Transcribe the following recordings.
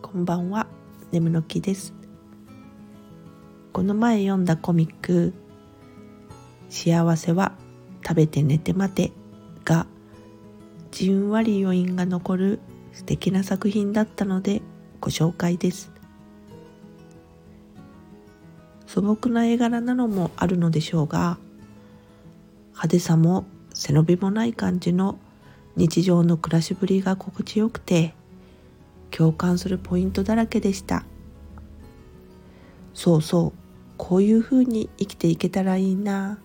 こんばんは。眠の木です。この前読んだコミック「幸せは食べて寝て待て」がじんわり余韻が残る素敵な作品だったのでご紹介です。素朴な絵柄なのもあるのでしょうが派手さも背伸びもない感じの日常の暮らしぶりが心地よくて共感するポイントだらけでした。そうそうこういうふうに生きていけたらいいな。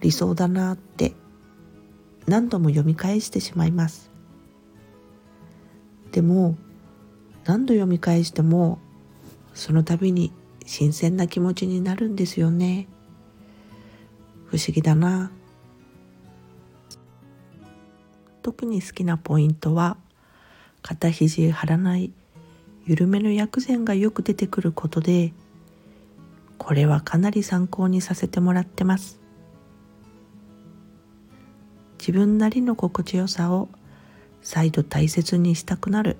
理想だなって。何度も読み返してしまいます。でも何度読み返してもその度に新鮮な気持ちになるんですよね。不思議だな。特に好きなポイントは肩肘張らない緩めの薬膳がよく出てくることでこれはかなり参考にさせてもらってます。自分なりの心地よさを再度大切にしたくなる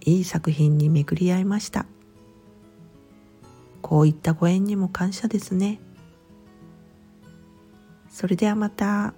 いい作品に巡り合いました。こういったご縁にも感謝ですね。それではまた。